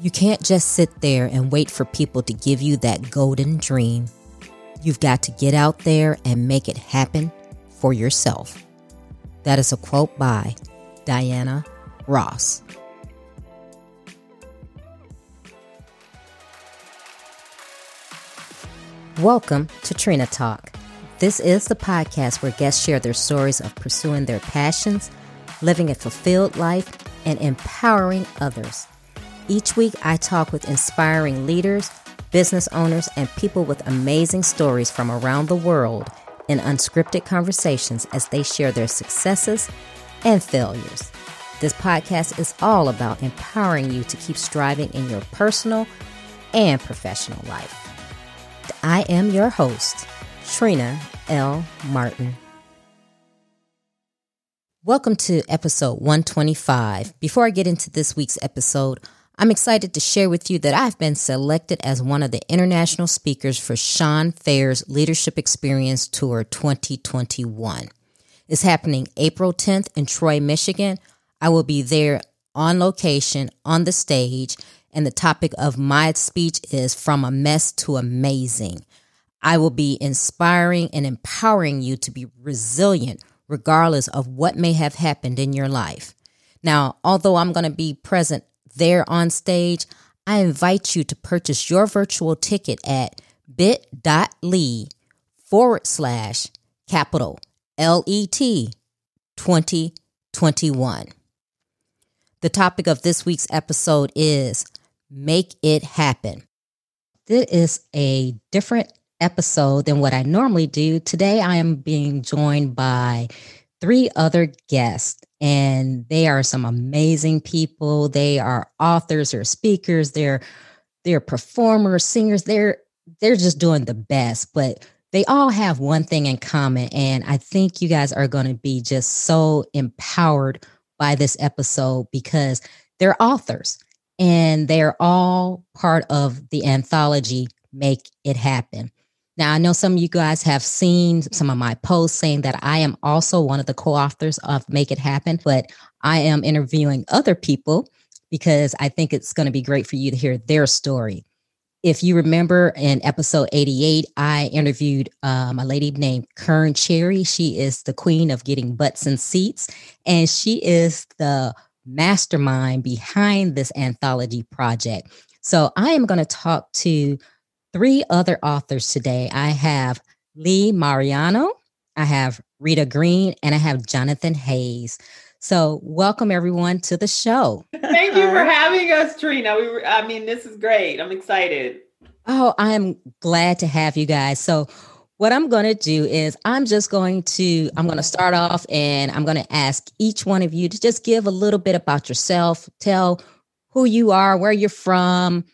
You can't just sit there and wait for people to give you that golden dream. You've got to get out there and make it happen for yourself. That is a quote by Diana Ross. Welcome to Trina Talk. This is the podcast where guests share their stories of pursuing their passions, living a fulfilled life, and empowering others. Each week, I talk with inspiring leaders, business owners, and people with amazing stories from around the world in unscripted conversations as they share their successes and failures. This podcast is all about empowering you to keep striving in your personal and professional life. I am your host, Trina L. Martin. Welcome to episode 125. Before I get into this week's episode, I'm excited to share with you that I've been selected as one of the international speakers for Sean Fair's Leadership Experience Tour 2021. It's happening April 10th in Troy, Michigan. I will be there on location, on the stage, and the topic of my speech is From a Mess to Amazing. I will be inspiring and empowering you to be resilient regardless of what may have happened in your life. Now, although I'm going to be present there on stage, I invite you to purchase your virtual ticket at bit.ly forward slash capital LET 2021. The topic of this week's episode is Make It Happen. This is a different episode than what I normally do. Today, I am being joined by three other guests and they are some amazing people. They are authors or speakers. They're they're performers, singers. They're they're just doing the best, but they all have one thing in common and I think you guys are going to be just so empowered by this episode because they're authors and they're all part of the anthology Make It Happen. Now, I know some of you guys have seen some of my posts saying that I am also one of the co authors of Make It Happen, but I am interviewing other people because I think it's going to be great for you to hear their story. If you remember in episode 88, I interviewed um, a lady named Kern Cherry. She is the queen of getting butts and seats, and she is the mastermind behind this anthology project. So I am going to talk to three other authors today. I have Lee Mariano, I have Rita Green, and I have Jonathan Hayes. So, welcome everyone to the show. Thank you for having us, Trina. We were, I mean, this is great. I'm excited. Oh, I am glad to have you guys. So, what I'm going to do is I'm just going to I'm going to start off and I'm going to ask each one of you to just give a little bit about yourself, tell who you are, where you're from,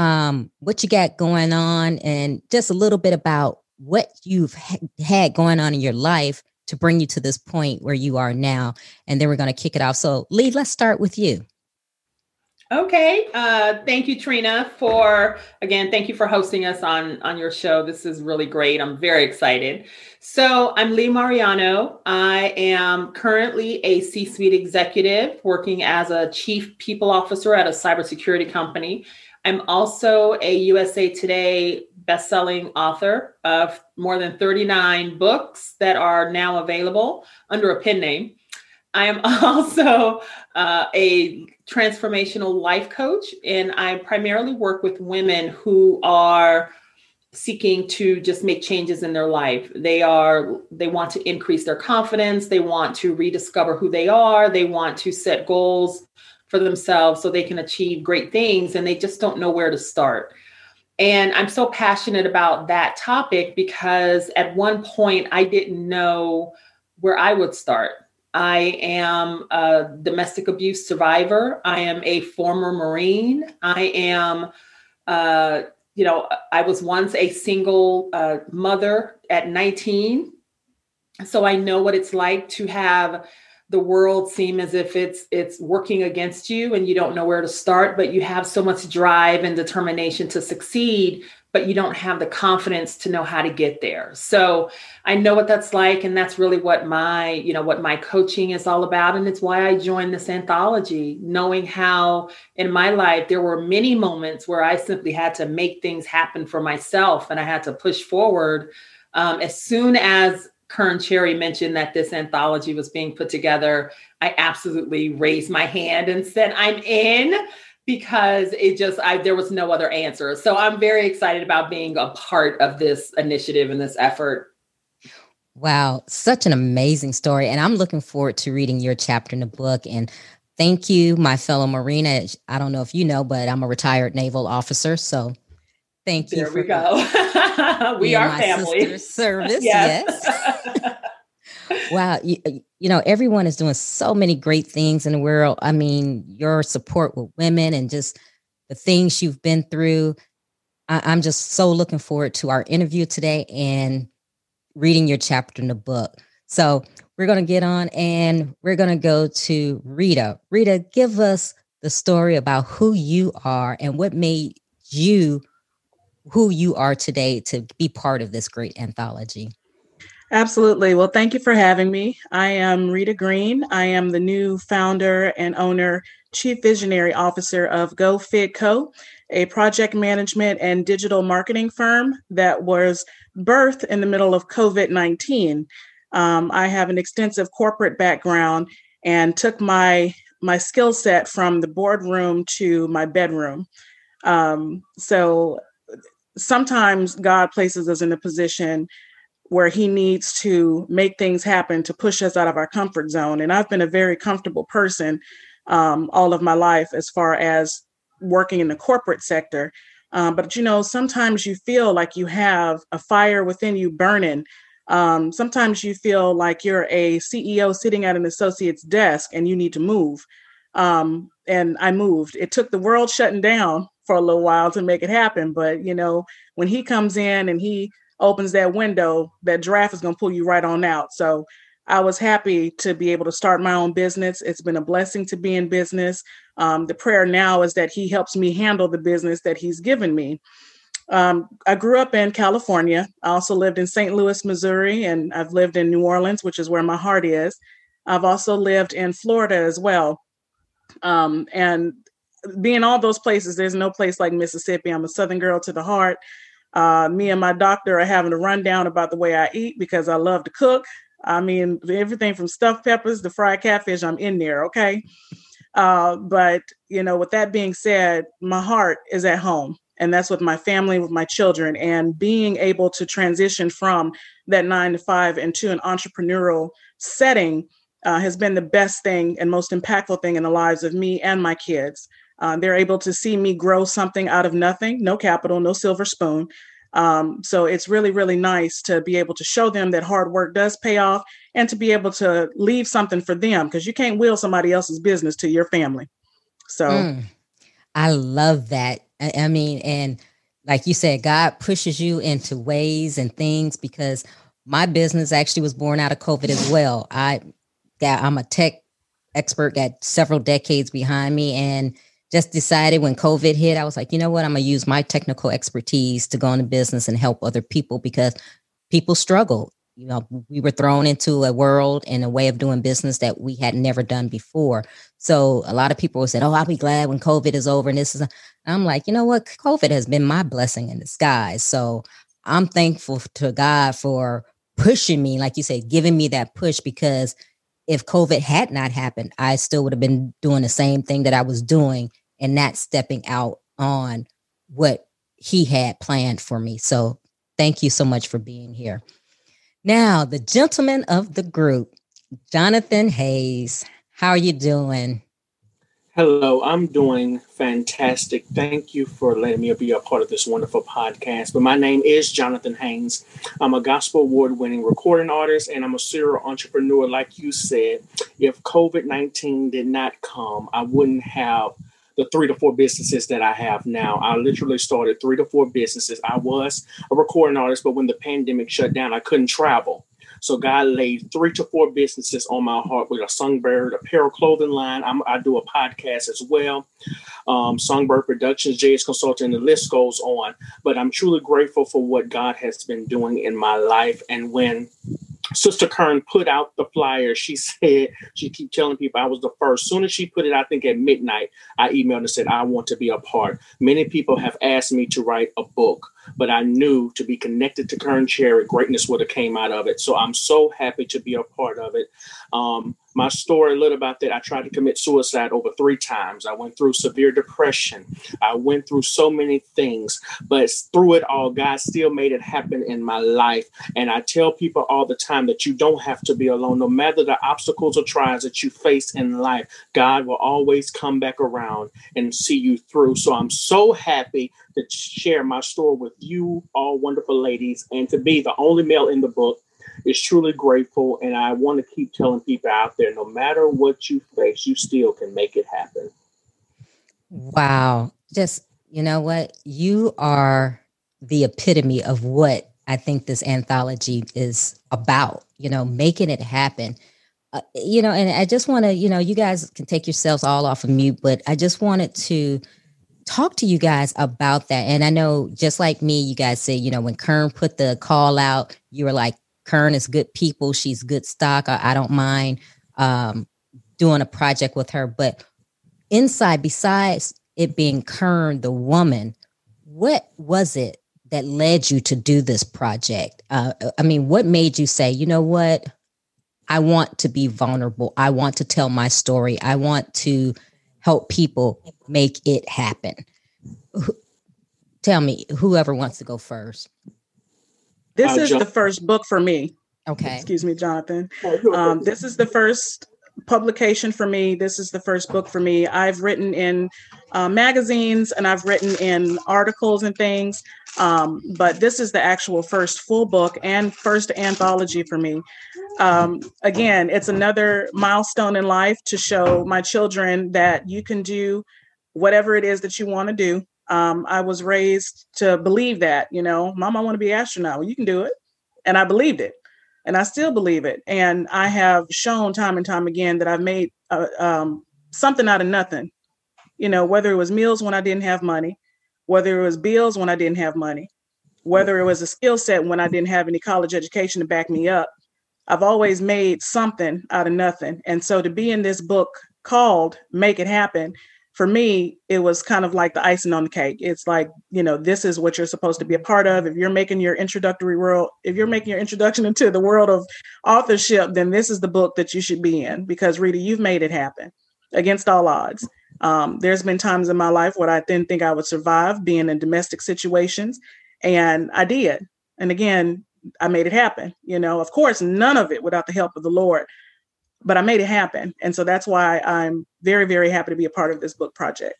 um, what you got going on, and just a little bit about what you've ha- had going on in your life to bring you to this point where you are now. And then we're going to kick it off. So, Lee, let's start with you. Okay. Uh, thank you, Trina, for again. Thank you for hosting us on on your show. This is really great. I'm very excited. So I'm Lee Mariano. I am currently a C-suite executive working as a chief people officer at a cybersecurity company. I'm also a USA Today best-selling author of more than 39 books that are now available under a pen name. I am also uh, a transformational life coach, and I primarily work with women who are seeking to just make changes in their life. They are they want to increase their confidence, they want to rediscover who they are, they want to set goals for themselves so they can achieve great things and they just don't know where to start. And I'm so passionate about that topic because at one point I didn't know where I would start. I am a domestic abuse survivor. I am a former Marine. I am, uh, you know, I was once a single uh, mother at 19. So I know what it's like to have the world seem as if it's it's working against you and you don't know where to start but you have so much drive and determination to succeed but you don't have the confidence to know how to get there. So I know what that's like. And that's really what my, you know, what my coaching is all about. And it's why I joined this anthology, knowing how in my life there were many moments where I simply had to make things happen for myself and I had to push forward. Um, as soon as Kern Cherry mentioned that this anthology was being put together, I absolutely raised my hand and said, I'm in because it just I there was no other answer. So I'm very excited about being a part of this initiative and this effort. Wow, such an amazing story and I'm looking forward to reading your chapter in the book and thank you my fellow Marina. I don't know if you know but I'm a retired naval officer, so thank you. There we go. we are family. Service, yes. yes. wow you, you, know everyone is doing so many great things in the world i mean your support with women and just the things you've been through I, i'm just so looking forward to our interview today and reading your chapter in the book so we're going to get on and we're going to go to rita rita give us the story about who you are and what made you who you are today to be part of this great anthology Absolutely. Well, thank you for having me. I am Rita Green. I am the new founder and owner, chief visionary officer of Go Fig Co., a project management and digital marketing firm that was birthed in the middle of COVID 19. Um, I have an extensive corporate background and took my my skill set from the boardroom to my bedroom. Um, so sometimes God places us in a position where he needs to make things happen to push us out of our comfort zone. And I've been a very comfortable person um, all of my life as far as working in the corporate sector. Um, but you know, sometimes you feel like you have a fire within you burning. Um, sometimes you feel like you're a CEO sitting at an associate's desk and you need to move. Um, and I moved. It took the world shutting down for a little while to make it happen. But you know, when he comes in and he opens that window, that draft is going to pull you right on out. So I was happy to be able to start my own business. It's been a blessing to be in business. Um, the prayer now is that He helps me handle the business that He's given me. Um, I grew up in California. I also lived in St. Louis, Missouri, and I've lived in New Orleans, which is where my heart is. I've also lived in Florida as well. Um, and being all those places, there's no place like Mississippi. I'm a Southern girl to the heart. Uh, me and my doctor are having a rundown about the way I eat because I love to cook. I mean, everything from stuffed peppers to fried catfish, I'm in there, okay? Uh, but, you know, with that being said, my heart is at home. And that's with my family, with my children, and being able to transition from that nine to five into an entrepreneurial setting uh, has been the best thing and most impactful thing in the lives of me and my kids. Uh, they're able to see me grow something out of nothing, no capital, no silver spoon. Um, so it's really, really nice to be able to show them that hard work does pay off and to be able to leave something for them because you can't will somebody else's business to your family. So mm, I love that. I, I mean, and like you said, God pushes you into ways and things because my business actually was born out of COVID as well. I got, I'm a tech expert, got several decades behind me, and just decided when COVID hit, I was like, you know what? I'm going to use my technical expertise to go into business and help other people because people struggle. You know, we were thrown into a world and a way of doing business that we had never done before. So a lot of people said, "Oh, I'll be glad when COVID is over." And this is, I'm like, you know what? COVID has been my blessing in disguise. So I'm thankful to God for pushing me, like you said, giving me that push because if COVID had not happened, I still would have been doing the same thing that I was doing and not stepping out on what he had planned for me. So thank you so much for being here. Now, the gentleman of the group, Jonathan Hayes. How are you doing? Hello, I'm doing fantastic. Thank you for letting me be a part of this wonderful podcast. But my name is Jonathan Haynes. I'm a gospel award winning recording artist and I'm a serial entrepreneur. Like you said, if COVID 19 did not come, I wouldn't have the three to four businesses that I have now. I literally started three to four businesses. I was a recording artist, but when the pandemic shut down, I couldn't travel. So God laid three to four businesses on my heart with a Songbird apparel clothing line. I'm, i do a podcast as well. Um, Songbird Productions, JS Consulting, the list goes on. But I'm truly grateful for what God has been doing in my life. And when Sister Kern put out the flyer. She said she keep telling people I was the first. Soon as she put it, I think at midnight, I emailed and said I want to be a part. Many people have asked me to write a book, but I knew to be connected to Kern Cherry, greatness would have came out of it. So I'm so happy to be a part of it. Um, my story a little about that. I tried to commit suicide over three times. I went through severe depression. I went through so many things but through it all god still made it happen in my life. And i tell people all the time that you don't have to be alone. No matter the obstacles or trials that you face in life god will always come back around and see you through. So i'm so happy to share my story with you all wonderful ladies and to be the only male in the book is truly grateful. And I want to keep telling people out there no matter what you face, you still can make it happen. Wow. Just, you know what? You are the epitome of what I think this anthology is about, you know, making it happen. Uh, you know, and I just want to, you know, you guys can take yourselves all off of mute, but I just wanted to talk to you guys about that. And I know, just like me, you guys say, you know, when Kern put the call out, you were like, Kern is good people. She's good stock. I, I don't mind um, doing a project with her. But inside, besides it being Kern, the woman, what was it that led you to do this project? Uh, I mean, what made you say, you know what? I want to be vulnerable. I want to tell my story. I want to help people make it happen. Tell me, whoever wants to go first. This uh, is the first book for me. Okay. Excuse me, Jonathan. Um, this is the first publication for me. This is the first book for me. I've written in uh, magazines and I've written in articles and things, um, but this is the actual first full book and first anthology for me. Um, again, it's another milestone in life to show my children that you can do whatever it is that you want to do um, I was raised to believe that, you know, mom, I want to be astronaut. Well, you can do it. And I believed it. And I still believe it. And I have shown time and time again that I've made uh, um, something out of nothing. You know, whether it was meals when I didn't have money, whether it was bills when I didn't have money, whether it was a skill set when I didn't have any college education to back me up. I've always made something out of nothing. And so to be in this book called Make It Happen for me, it was kind of like the icing on the cake. It's like, you know, this is what you're supposed to be a part of. If you're making your introductory world, if you're making your introduction into the world of authorship, then this is the book that you should be in because Rita, you've made it happen against all odds. Um, there's been times in my life where I didn't think I would survive being in domestic situations, and I did. And again, I made it happen. You know, of course, none of it without the help of the Lord but I made it happen. And so that's why I'm very, very happy to be a part of this book project.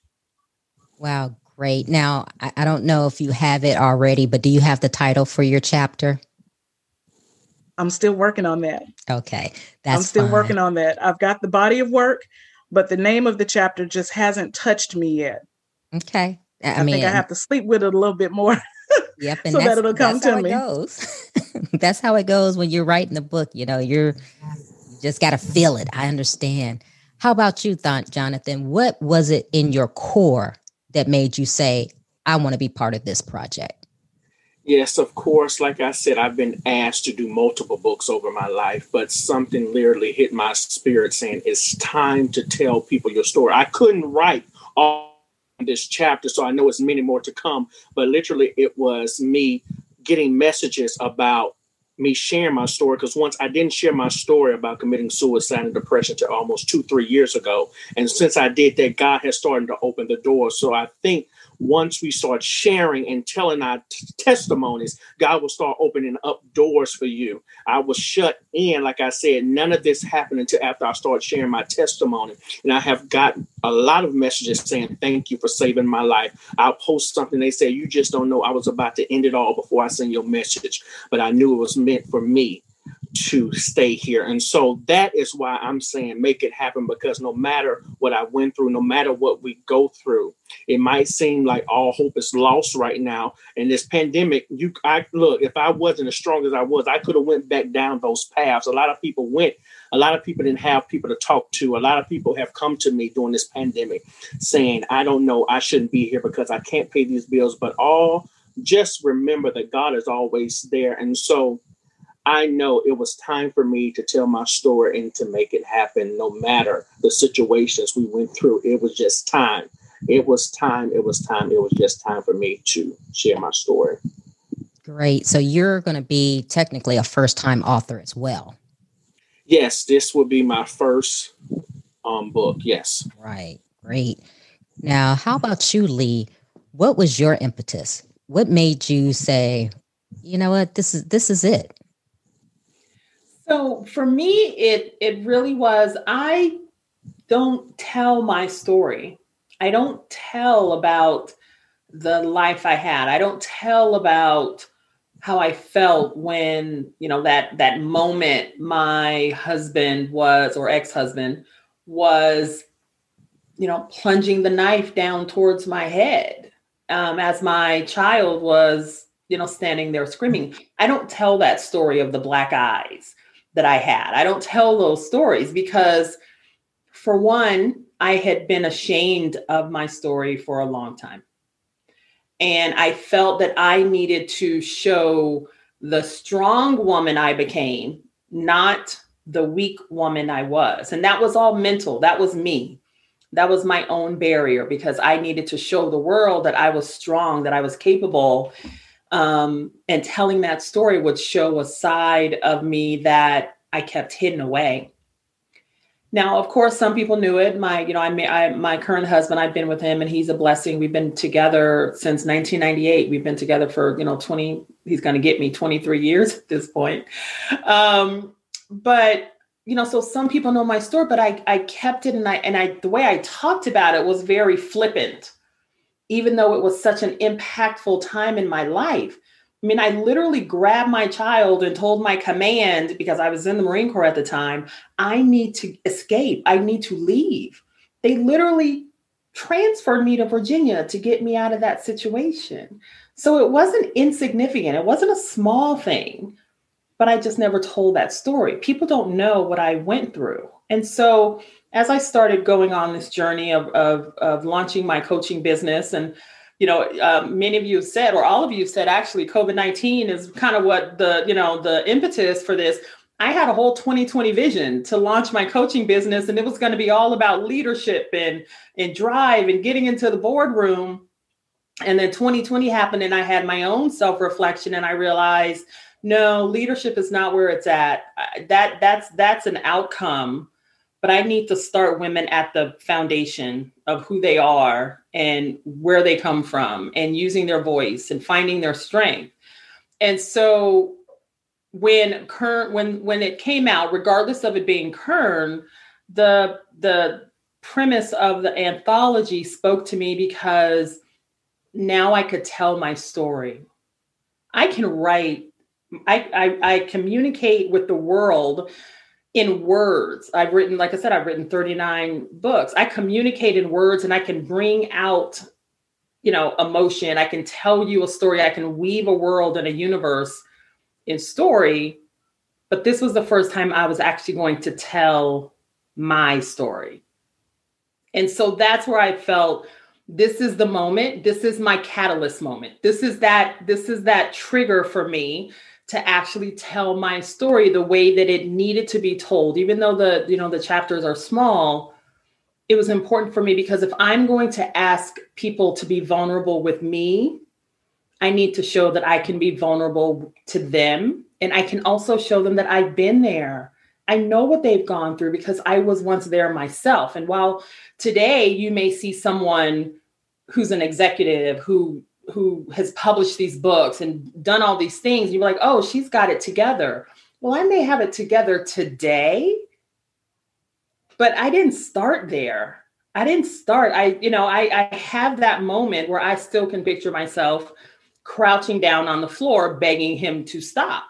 Wow, great. Now, I, I don't know if you have it already, but do you have the title for your chapter? I'm still working on that. Okay. That's I'm still fine. working on that. I've got the body of work, but the name of the chapter just hasn't touched me yet. Okay. I, I mean, think I have to sleep with it a little bit more. Yep, and so that it'll come to me. Goes. that's how it goes when you're writing the book. You know, you're just got to feel it. I understand. How about you, Th- Jonathan? What was it in your core that made you say, I want to be part of this project? Yes, of course. Like I said, I've been asked to do multiple books over my life, but something literally hit my spirit saying it's time to tell people your story. I couldn't write all this chapter, so I know it's many more to come, but literally it was me getting messages about me sharing my story because once I didn't share my story about committing suicide and depression to almost two, three years ago. And since I did that, God has started to open the door. So I think once we start sharing and telling our t- testimonies, God will start opening up doors for you. I was shut in, like I said, none of this happened until after I started sharing my testimony. And I have gotten a lot of messages saying, Thank you for saving my life. I'll post something, they say, You just don't know I was about to end it all before I send your message, but I knew it was meant for me to stay here. And so that is why I'm saying make it happen because no matter what I went through, no matter what we go through, it might seem like all hope is lost right now. And this pandemic, you I look, if I wasn't as strong as I was, I could have went back down those paths. A lot of people went, a lot of people didn't have people to talk to. A lot of people have come to me during this pandemic saying, I don't know, I shouldn't be here because I can't pay these bills. But all just remember that God is always there. And so I know it was time for me to tell my story and to make it happen no matter the situations we went through. It was just time. It was time. It was time. It was just time for me to share my story. Great. So you're going to be technically a first time author as well. Yes, this will be my first um, book. Yes. Right. Great. Now, how about you, Lee? What was your impetus? What made you say, you know what, this is this is it? So for me, it it really was. I don't tell my story. I don't tell about the life I had. I don't tell about how I felt when you know that that moment my husband was or ex-husband was you know plunging the knife down towards my head um, as my child was you know standing there screaming. I don't tell that story of the black eyes that I had. I don't tell those stories because, for one, I had been ashamed of my story for a long time. And I felt that I needed to show the strong woman I became, not the weak woman I was. And that was all mental. That was me. That was my own barrier because I needed to show the world that I was strong, that I was capable, um, and telling that story would show a side of me that I kept hidden away. Now, of course, some people knew it. My, you know, I, I my current husband, I've been with him, and he's a blessing. We've been together since 1998. We've been together for you know 20. He's going to get me 23 years at this point. Um, but you know, so some people know my story, but I I kept it, and I and I the way I talked about it was very flippant even though it was such an impactful time in my life. I mean, I literally grabbed my child and told my command, because I was in the Marine Corps at the time, I need to escape. I need to leave. They literally transferred me to Virginia to get me out of that situation. So it wasn't insignificant, it wasn't a small thing, but I just never told that story. People don't know what I went through. And so as I started going on this journey of, of, of launching my coaching business and you know, uh, many of you have said, or all of you have said, actually, COVID nineteen is kind of what the you know the impetus for this. I had a whole 2020 vision to launch my coaching business, and it was going to be all about leadership and and drive and getting into the boardroom. And then 2020 happened, and I had my own self reflection, and I realized, no, leadership is not where it's at. That that's that's an outcome but I need to start women at the foundation of who they are and where they come from and using their voice and finding their strength. And so when Kern when when it came out, regardless of it being Kern, the the premise of the anthology spoke to me because now I could tell my story. I can write, I, I, I communicate with the world in words. I've written, like I said, I've written 39 books. I communicate in words and I can bring out, you know, emotion. I can tell you a story. I can weave a world and a universe in story. But this was the first time I was actually going to tell my story. And so that's where I felt this is the moment. This is my catalyst moment. This is that, this is that trigger for me to actually tell my story the way that it needed to be told. Even though the you know the chapters are small it was important for me because if i'm going to ask people to be vulnerable with me i need to show that i can be vulnerable to them. And i can also show them that i've been there. I know what they've gone through because i was once there myself. And while today you may see someone who's an executive who who has published these books and done all these things you're like oh she's got it together. Well i may have it together today but i didn't start there. I didn't start. I you know i i have that moment where i still can picture myself crouching down on the floor begging him to stop.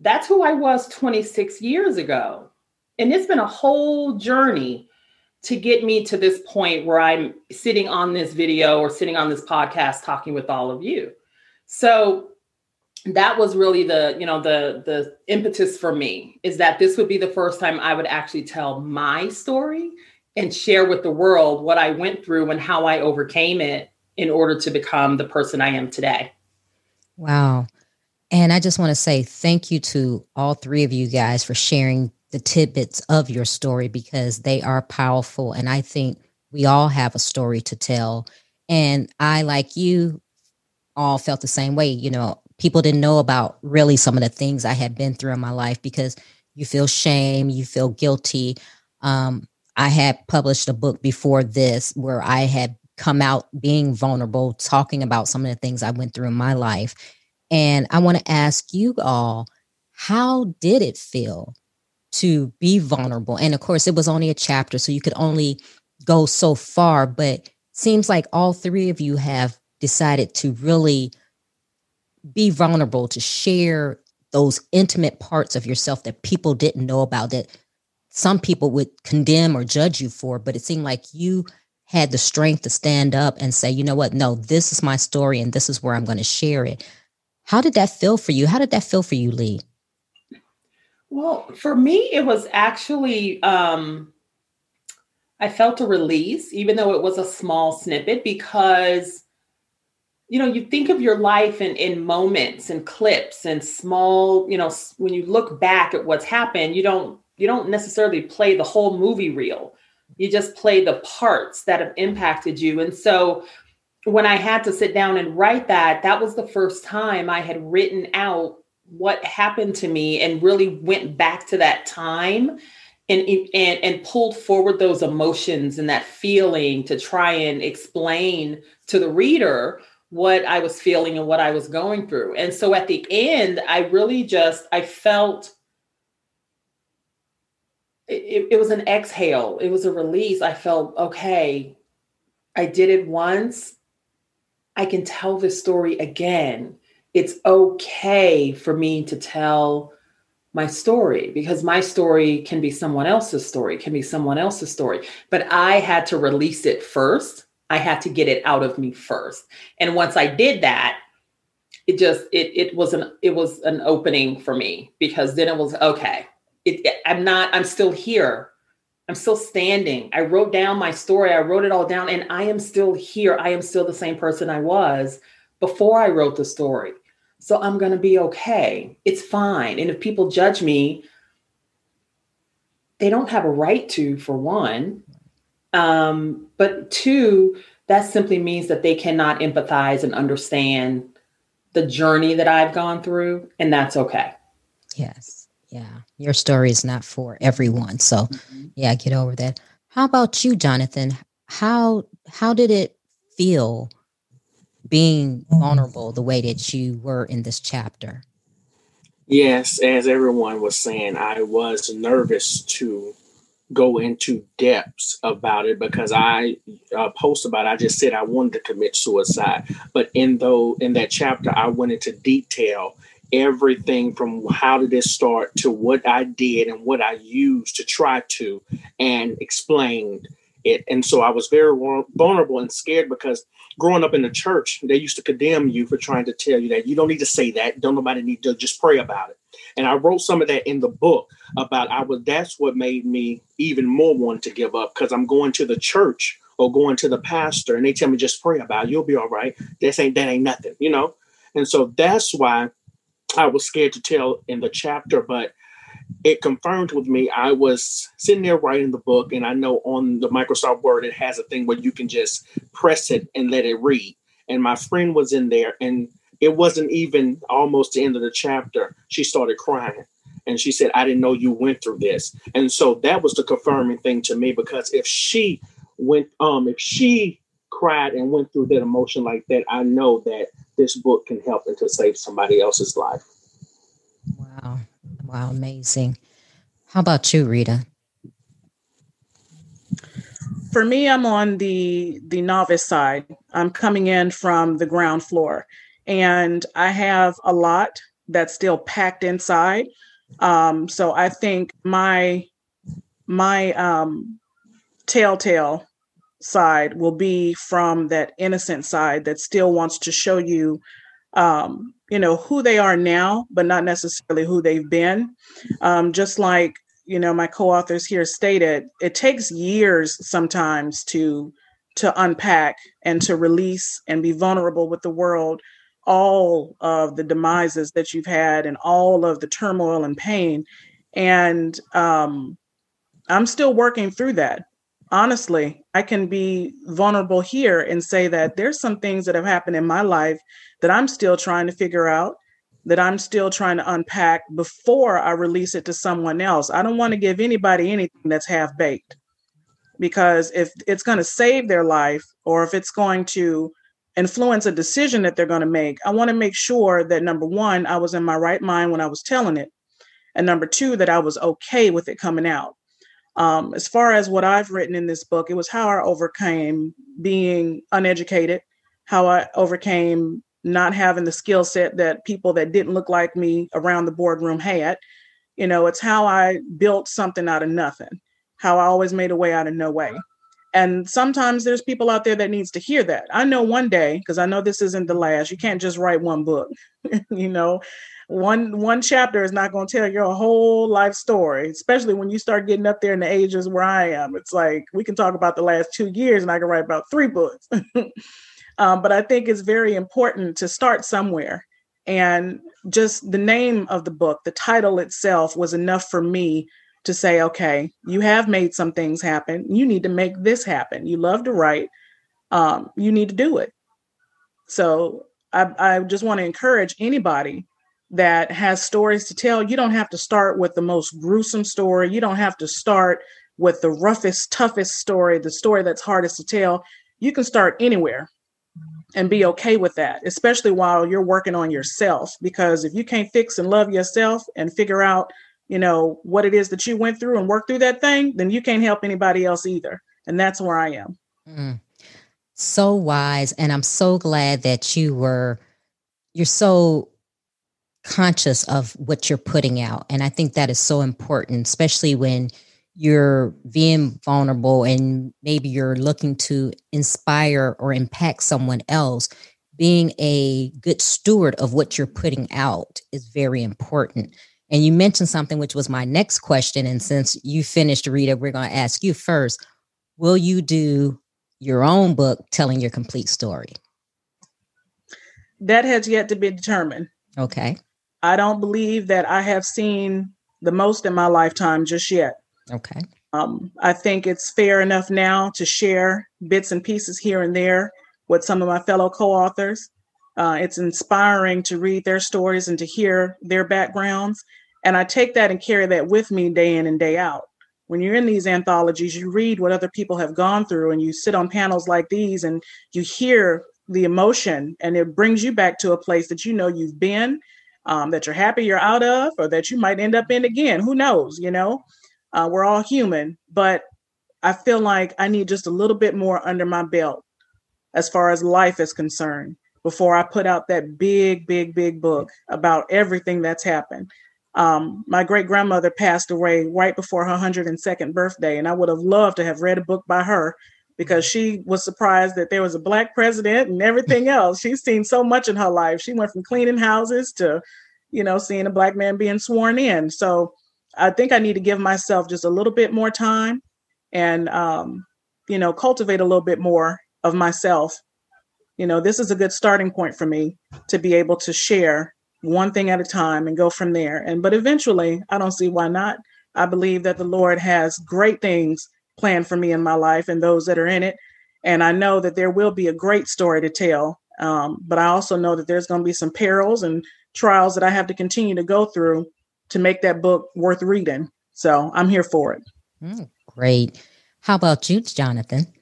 That's who I was 26 years ago. And it's been a whole journey to get me to this point where I'm sitting on this video or sitting on this podcast talking with all of you. So that was really the, you know, the the impetus for me is that this would be the first time I would actually tell my story and share with the world what I went through and how I overcame it in order to become the person I am today. Wow. And I just want to say thank you to all three of you guys for sharing the tidbits of your story because they are powerful. And I think we all have a story to tell. And I, like you, all felt the same way. You know, people didn't know about really some of the things I had been through in my life because you feel shame, you feel guilty. Um, I had published a book before this where I had come out being vulnerable, talking about some of the things I went through in my life. And I want to ask you all, how did it feel to be vulnerable? And of course, it was only a chapter, so you could only go so far, but seems like all three of you have decided to really be vulnerable, to share those intimate parts of yourself that people didn't know about that some people would condemn or judge you for, but it seemed like you had the strength to stand up and say, you know what, no, this is my story and this is where I'm going to share it. How did that feel for you? How did that feel for you, Lee? Well, for me, it was actually, um, I felt a release, even though it was a small snippet, because, you know, you think of your life in, in moments and clips and small, you know, when you look back at what's happened, you don't you don't necessarily play the whole movie reel. You just play the parts that have impacted you. And so when I had to sit down and write that, that was the first time I had written out what happened to me and really went back to that time and and and pulled forward those emotions and that feeling to try and explain to the reader what I was feeling and what I was going through. And so at the end, I really just I felt it, it was an exhale. It was a release. I felt, okay, I did it once. I can tell this story again. It's okay for me to tell my story because my story can be someone else's story, can be someone else's story. But I had to release it first. I had to get it out of me first. And once I did that, it just it it was an it was an opening for me because then it was okay it, I'm not, I'm still here. I'm still standing. I wrote down my story. I wrote it all down and I am still here. I am still the same person I was before I wrote the story. So I'm going to be okay. It's fine. And if people judge me, they don't have a right to, for one. Um, but two, that simply means that they cannot empathize and understand the journey that I've gone through. And that's okay. Yes. Yeah, your story is not for everyone. So, mm-hmm. yeah, get over that. How about you, Jonathan? How how did it feel being vulnerable the way that you were in this chapter? Yes, as everyone was saying, I was nervous to go into depths about it because I uh, post about it, I just said I wanted to commit suicide. But in though in that chapter, I went into detail everything from how did it start to what I did and what I used to try to and explained it. And so I was very vulnerable and scared because growing up in the church, they used to condemn you for trying to tell you that you don't need to say that. Don't nobody need to just pray about it. And I wrote some of that in the book about I was that's what made me even more want to give up because I'm going to the church or going to the pastor and they tell me just pray about it. You'll be all right. This ain't that ain't nothing, you know? And so that's why I was scared to tell in the chapter, but it confirmed with me. I was sitting there writing the book, and I know on the Microsoft Word it has a thing where you can just press it and let it read. And my friend was in there, and it wasn't even almost the end of the chapter. She started crying. And she said, I didn't know you went through this. And so that was the confirming thing to me because if she went, um, if she cried and went through that emotion like that, I know that this book can help and to save somebody else's life. Wow. Wow, amazing. How about you, Rita? For me, I'm on the the novice side. I'm coming in from the ground floor and I have a lot that's still packed inside. Um, so I think my my um, telltale side will be from that innocent side that still wants to show you um, you know who they are now but not necessarily who they've been. Um, just like you know my co-authors here stated it takes years sometimes to to unpack and to release and be vulnerable with the world all of the demises that you've had and all of the turmoil and pain. And um, i'm still working through that honestly i can be vulnerable here and say that there's some things that have happened in my life that i'm still trying to figure out that I'm still trying to unpack before I release it to someone else. I don't want to give anybody anything that's half baked because if it's going to save their life or if it's going to influence a decision that they're going to make, I want to make sure that number one, I was in my right mind when I was telling it. And number two, that I was okay with it coming out. Um, as far as what I've written in this book, it was how I overcame being uneducated, how I overcame not having the skill set that people that didn't look like me around the boardroom had. You know, it's how I built something out of nothing, how I always made a way out of no way. And sometimes there's people out there that needs to hear that. I know one day, because I know this isn't the last, you can't just write one book. you know, one one chapter is not going to tell your whole life story, especially when you start getting up there in the ages where I am. It's like we can talk about the last two years and I can write about three books. Um, but I think it's very important to start somewhere. And just the name of the book, the title itself was enough for me to say, okay, you have made some things happen. You need to make this happen. You love to write. Um, you need to do it. So I, I just want to encourage anybody that has stories to tell. You don't have to start with the most gruesome story. You don't have to start with the roughest, toughest story, the story that's hardest to tell. You can start anywhere and be okay with that, especially while you're working on yourself. Because if you can't fix and love yourself and figure out, you know, what it is that you went through and work through that thing, then you can't help anybody else either. And that's where I am. Mm. So wise. And I'm so glad that you were, you're so conscious of what you're putting out. And I think that is so important, especially when you're being vulnerable and maybe you're looking to inspire or impact someone else, being a good steward of what you're putting out is very important. And you mentioned something which was my next question. And since you finished, Rita, we're going to ask you first Will you do your own book telling your complete story? That has yet to be determined. Okay. I don't believe that I have seen the most in my lifetime just yet. Okay. Um, I think it's fair enough now to share bits and pieces here and there with some of my fellow co authors. Uh, it's inspiring to read their stories and to hear their backgrounds. And I take that and carry that with me day in and day out. When you're in these anthologies, you read what other people have gone through and you sit on panels like these and you hear the emotion and it brings you back to a place that you know you've been, um, that you're happy you're out of, or that you might end up in again. Who knows, you know? Uh, we're all human, but I feel like I need just a little bit more under my belt as far as life is concerned before I put out that big, big, big book about everything that's happened. Um, my great grandmother passed away right before her 102nd birthday, and I would have loved to have read a book by her because she was surprised that there was a black president and everything else. She's seen so much in her life. She went from cleaning houses to, you know, seeing a black man being sworn in. So I think I need to give myself just a little bit more time and, um, you know, cultivate a little bit more of myself. You know, this is a good starting point for me to be able to share one thing at a time and go from there. And, but eventually, I don't see why not. I believe that the Lord has great things planned for me in my life and those that are in it. And I know that there will be a great story to tell. Um, but I also know that there's going to be some perils and trials that I have to continue to go through to make that book worth reading. So I'm here for it. Mm, great. How about you, Jonathan?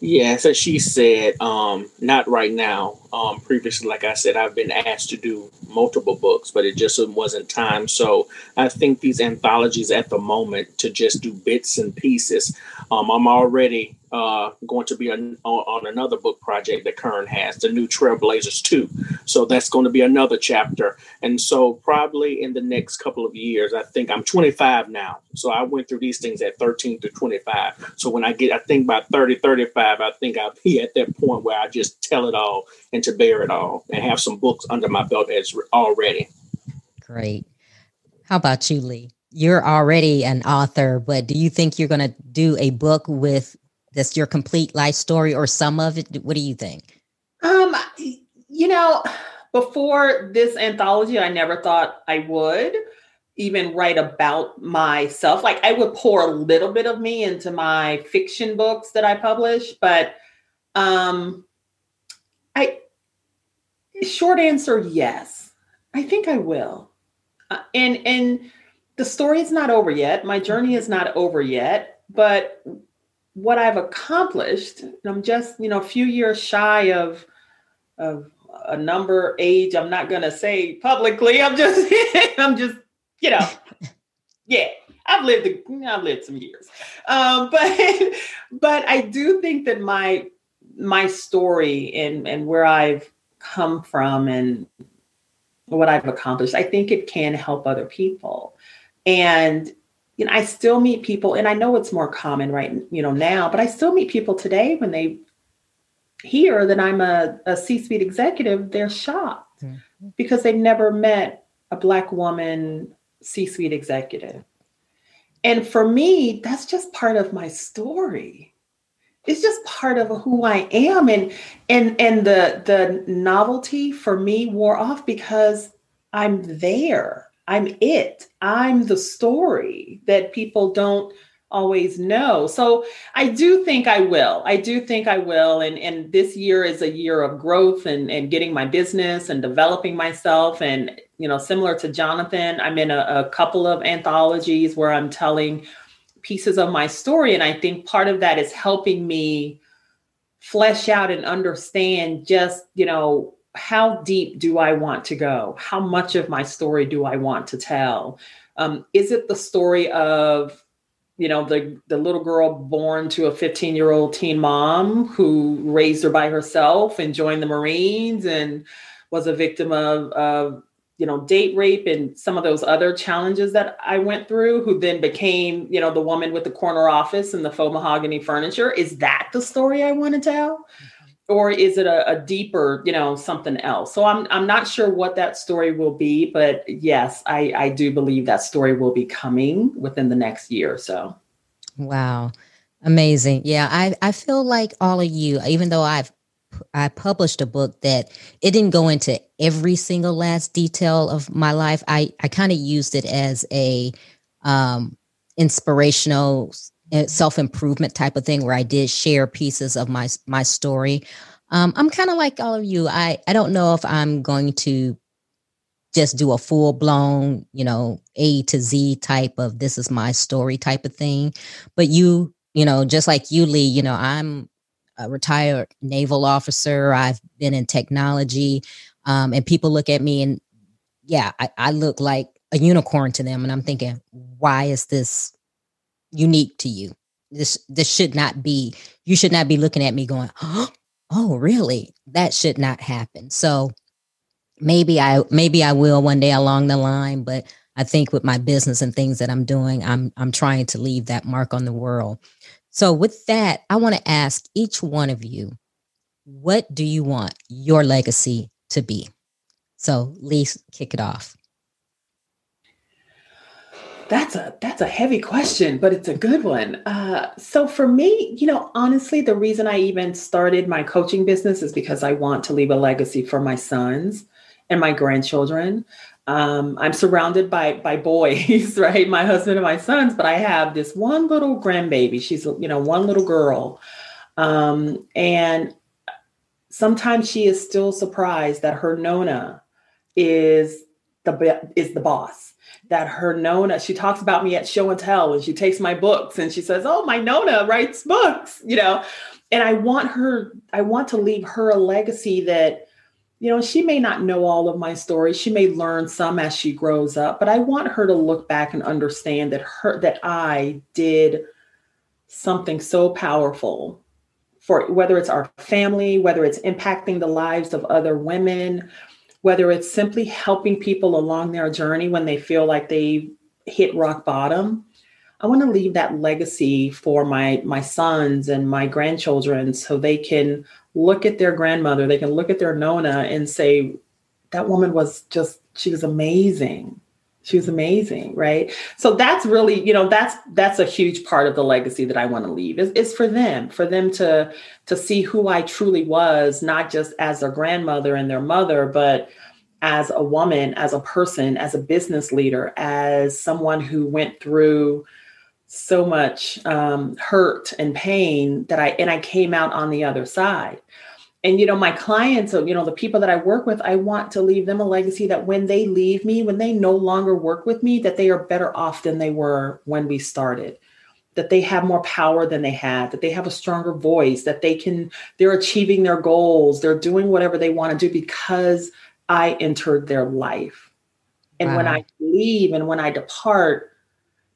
Yeah, so she said, um, not right now. Um, previously, like I said, I've been asked to do multiple books, but it just wasn't time. So I think these anthologies at the moment to just do bits and pieces. Um, I'm already uh, going to be on, on another book project that Kern has, the new Trailblazers 2. So that's going to be another chapter. And so, probably in the next couple of years, I think I'm 25 now. So I went through these things at 13 to 25. So when I get, I think by 30, 35, I think I'll be at that point where I just tell it all and to bear it all and have some books under my belt as already. Great. How about you, Lee? You're already an author, but do you think you're going to do a book with this your complete life story or some of it? What do you think? Um, you know, before this anthology, I never thought I would even write about myself. Like I would pour a little bit of me into my fiction books that I publish, but um I short answer yes. I think I will. Uh, and and the story is not over yet. My journey is not over yet, but what I've accomplished, I'm just, you know, a few years shy of of a number age I'm not going to say publicly. I'm just I'm just, you know, yeah. I've lived I've lived some years. Um, but but I do think that my my story and and where I've come from and what I've accomplished, I think it can help other people. And you know, I still meet people, and I know it's more common right, you know, now, but I still meet people today when they hear that I'm a, a C-suite executive, they're shocked mm-hmm. because they've never met a black woman C-suite executive. And for me, that's just part of my story. It's just part of who I am. And and and the the novelty for me wore off because I'm there. I'm it. I'm the story that people don't always know. So I do think I will. I do think I will. And and this year is a year of growth and, and getting my business and developing myself. And, you know, similar to Jonathan, I'm in a, a couple of anthologies where I'm telling pieces of my story. And I think part of that is helping me flesh out and understand just, you know, how deep do I want to go? How much of my story do I want to tell? Um, is it the story of, you know, the the little girl born to a 15 year old teen mom who raised her by herself and joined the Marines and was a victim of, of you know date rape and some of those other challenges that i went through who then became you know the woman with the corner office and the faux mahogany furniture is that the story i want to tell or is it a, a, deeper you know something else? So i'm i'm not sure what that story will be but yes i i do believe that story will be coming within the next year or so. Wow. Amazing. Yeah i i feel like all of you even though i've i published a book that it didn't go into every single last detail of my life i i kind of used it as a um inspirational self improvement type of thing where I did share pieces of my my story. Um, I'm kind of like all of you. I I don't know if I'm going to just do a full blown, you know, A to Z type of this is my story type of thing. But you, you know, just like you, Lee, you know, I'm a retired naval officer. I've been in technology, um, and people look at me and yeah, I, I look like a unicorn to them, and I'm thinking, why is this unique to you. This this should not be. You should not be looking at me going, "Oh, really? That should not happen." So maybe I maybe I will one day along the line, but I think with my business and things that I'm doing, I'm I'm trying to leave that mark on the world. So with that, I want to ask each one of you, what do you want your legacy to be? So, Lee, kick it off. That's a that's a heavy question, but it's a good one. Uh, so for me, you know, honestly, the reason I even started my coaching business is because I want to leave a legacy for my sons and my grandchildren. Um, I'm surrounded by by boys, right? My husband and my sons, but I have this one little grandbaby. She's you know one little girl, um, and sometimes she is still surprised that her nona is the is the boss that her Nona, she talks about me at show and tell and she takes my books and she says, Oh, my Nona writes books, you know. And I want her, I want to leave her a legacy that, you know, she may not know all of my stories. She may learn some as she grows up, but I want her to look back and understand that her that I did something so powerful for whether it's our family, whether it's impacting the lives of other women, whether it's simply helping people along their journey when they feel like they hit rock bottom. I want to leave that legacy for my my sons and my grandchildren so they can look at their grandmother, they can look at their nona and say that woman was just she was amazing she was amazing right? So that's really you know that's that's a huge part of the legacy that i want to leave is, is for them for them to to see who i truly was not just as their grandmother and their mother but as a woman as a person as a business leader as someone who went through so much um, hurt and pain that i and i came out on the other side and you know my clients you know the people that i work with i want to leave them a legacy that when they leave me when they no longer work with me that they are better off than they were when we started. That they have more power than they had that they have a stronger voice that they can they're achieving their goals they're doing whatever they want to do because i entered their life. And wow. when i leave and when i depart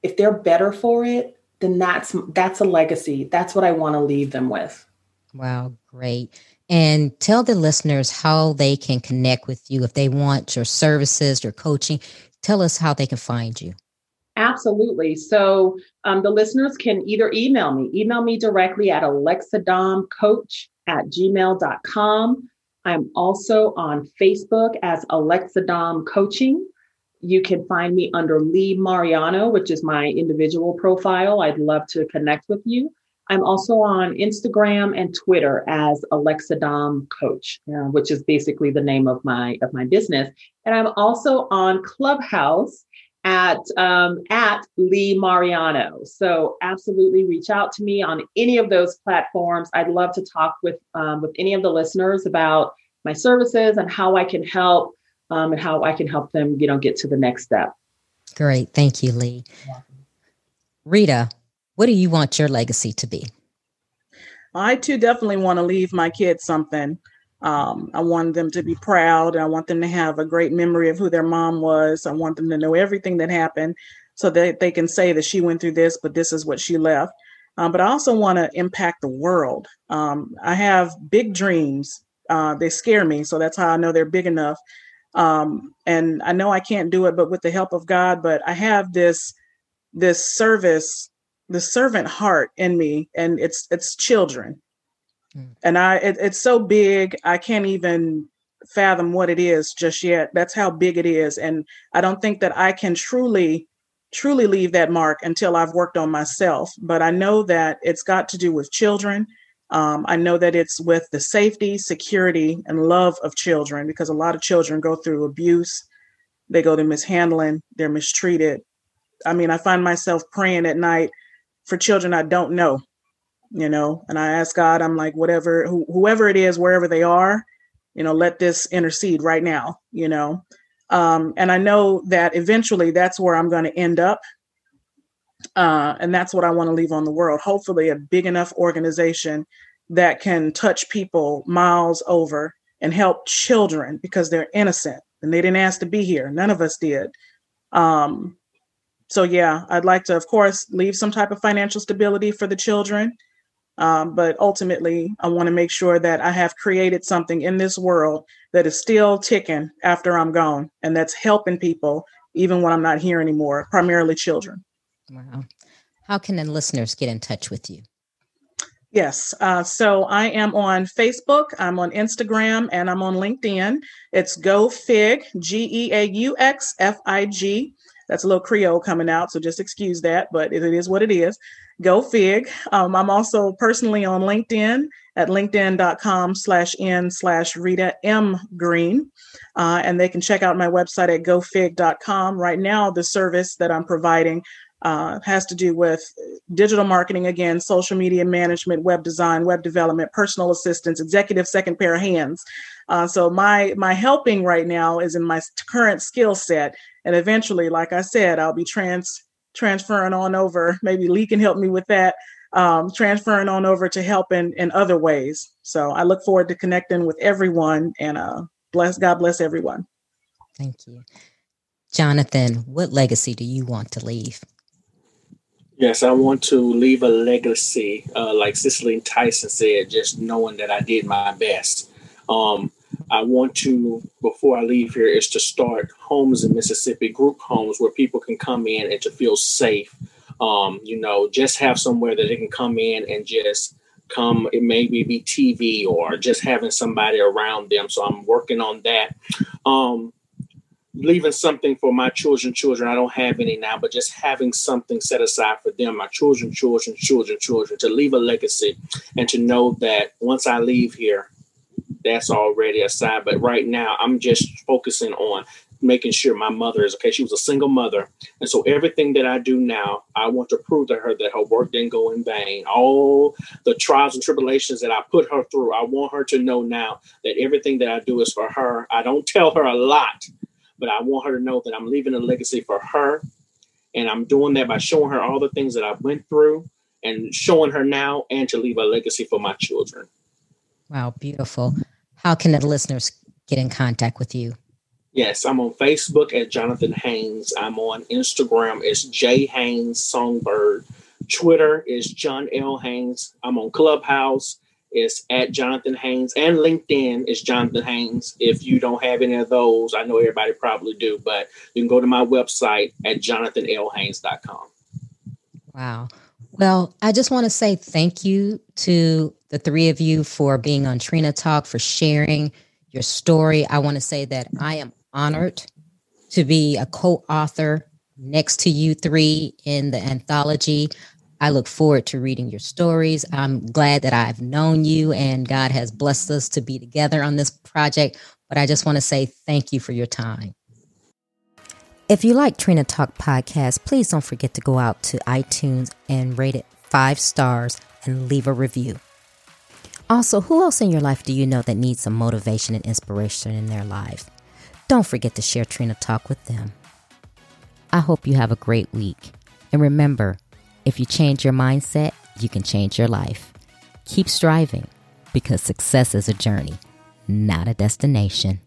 if they're better for it then that's that's a legacy. That's what i want to leave them with. Wow great and tell the listeners how they can connect with you if they want your services, your coaching. Tell us how they can find you. Absolutely. So um, the listeners can either email me, email me directly at alexadomcoach at gmail.com. I'm also on Facebook as Alexadom Coaching. You can find me under Lee Mariano, which is my individual profile. I'd love to connect with you. I'm also on Instagram and Twitter as Alexa Dom Coach, uh, which is basically the name of my of my business. And I'm also on Clubhouse at um, at Lee Mariano. So absolutely reach out to me on any of those platforms. I'd love to talk with um, with any of the listeners about my services and how I can help um, and how I can help them, you know, get to the next step. Great, thank you, Lee. Rita, what do you want your legacy to be? I too definitely want to leave my kids something. Um, I want them to be proud. I want them to have a great memory of who their mom was. I want them to know everything that happened so that they can say that she went through this, but this is what she left. Um, but I also want to impact the world. Um, I have big dreams. Uh, they scare me, so that's how I know they're big enough. Um, and I know I can't do it, but with the help of God. But I have this this service the servant heart in me and it's it's children. Mm. and i it, it's so big i can't even fathom what it is just yet. That's how big it is. And i don't think that i can truly truly leave that mark until i've worked on myself. But i know that it's got to do with children. Um, i know that it's with the safety security and love of children because a lot of children go through abuse. They go to mishandling. They're mistreated. I mean i find myself praying at night for children I don't know, you know, and I ask God, I'm like, whatever, wh- whoever it is, wherever they are, you know, let this intercede right now, you know. Um, and I know that eventually that's where I'm going to end up. Uh, and that's what I want to leave on the world. Hopefully, a big enough organization that can touch people miles over and help children because they're innocent and they didn't ask to be here. None of us did. Um, so yeah, I'd like to, of course, leave some type of financial stability for the children. Um, but ultimately, I want to make sure that I have created something in this world that is still ticking after I'm gone, and that's helping people even when I'm not here anymore, primarily children. Wow. How can the listeners get in touch with you? Yes. Uh, so I am on Facebook, I'm on Instagram, and I'm on LinkedIn. It's Geaux Fig, G E A U X F I G. That's a little Creole coming out, so just excuse that, but it is what it is. Geaux Fig. Um, I'm also personally on LinkedIn at linkedin.com slash n slash Rita M Green. Uh, and they can check out my website at geauxfig.com. Right now, the service that I'm providing uh, has to do with digital marketing again, social media management, web design, web development, personal assistance, executive second pair of hands. Uh, so my my helping right now is in my current skill set, and eventually, like I said, I'll be trans transferring on over. Maybe Lee can help me with that. Um, transferring on over to help in, in other ways. So I look forward to connecting with everyone and uh, bless God bless everyone. Thank you. Jonathan, what legacy do you want to leave? Yes, I want to leave a legacy, uh, like Cicely Tyson said, just knowing that I did my best. Um, I want to, before I leave here, is to start homes in Mississippi, group homes where people can come in and to feel safe. Um, you know, just have somewhere that they can come in and just come. It maybe be TV or just having somebody around them. So I'm working on that. Um, leaving something for my children, children. I don't have any now, but just having something set aside for them, my children, children, children, children, to leave a legacy and to know that once I leave here, that's already aside. But right now, I'm just focusing on making sure my mother is okay. She was a single mother. And so everything that I do now, I want to prove to her that her work didn't go in vain. All the trials and tribulations that I put her through, I want her to know now that everything that I do is for her. I don't tell her a lot but I want her to know that I'm leaving a legacy for her. And I'm doing that by showing her all the things that I've went through and showing her now and to leave a legacy for my children. Wow, beautiful. How can the listeners get in contact with you? Yes, I'm on Facebook at Jonathan Haynes. I'm on Instagram as J Haynes Songbird. Twitter is John L. Haynes. I'm on Clubhouse is at Jonathan Haynes, and LinkedIn is Jonathan Haynes. If you don't have any of those, I know everybody probably do, but you can go to my website at jonathanlhaynes.com. Wow. Well, I just want to say thank you to the three of you for being on Trina Talk, for sharing your story. I want to say that I am honored to be a co author next to you three in the anthology. I look forward to reading your stories. I'm glad that I've known you and God has blessed us to be together on this project. But I just want to say thank you for your time. If you like Trina Talk podcast, please don't forget to go out to iTunes and rate it five stars and leave a review. Also, who else in your life do you know that needs some motivation and inspiration in their life? Don't forget to share Trina Talk with them. I hope you have a great week. And remember, if you change your mindset, you can change your life. Keep striving because success is a journey, not a destination.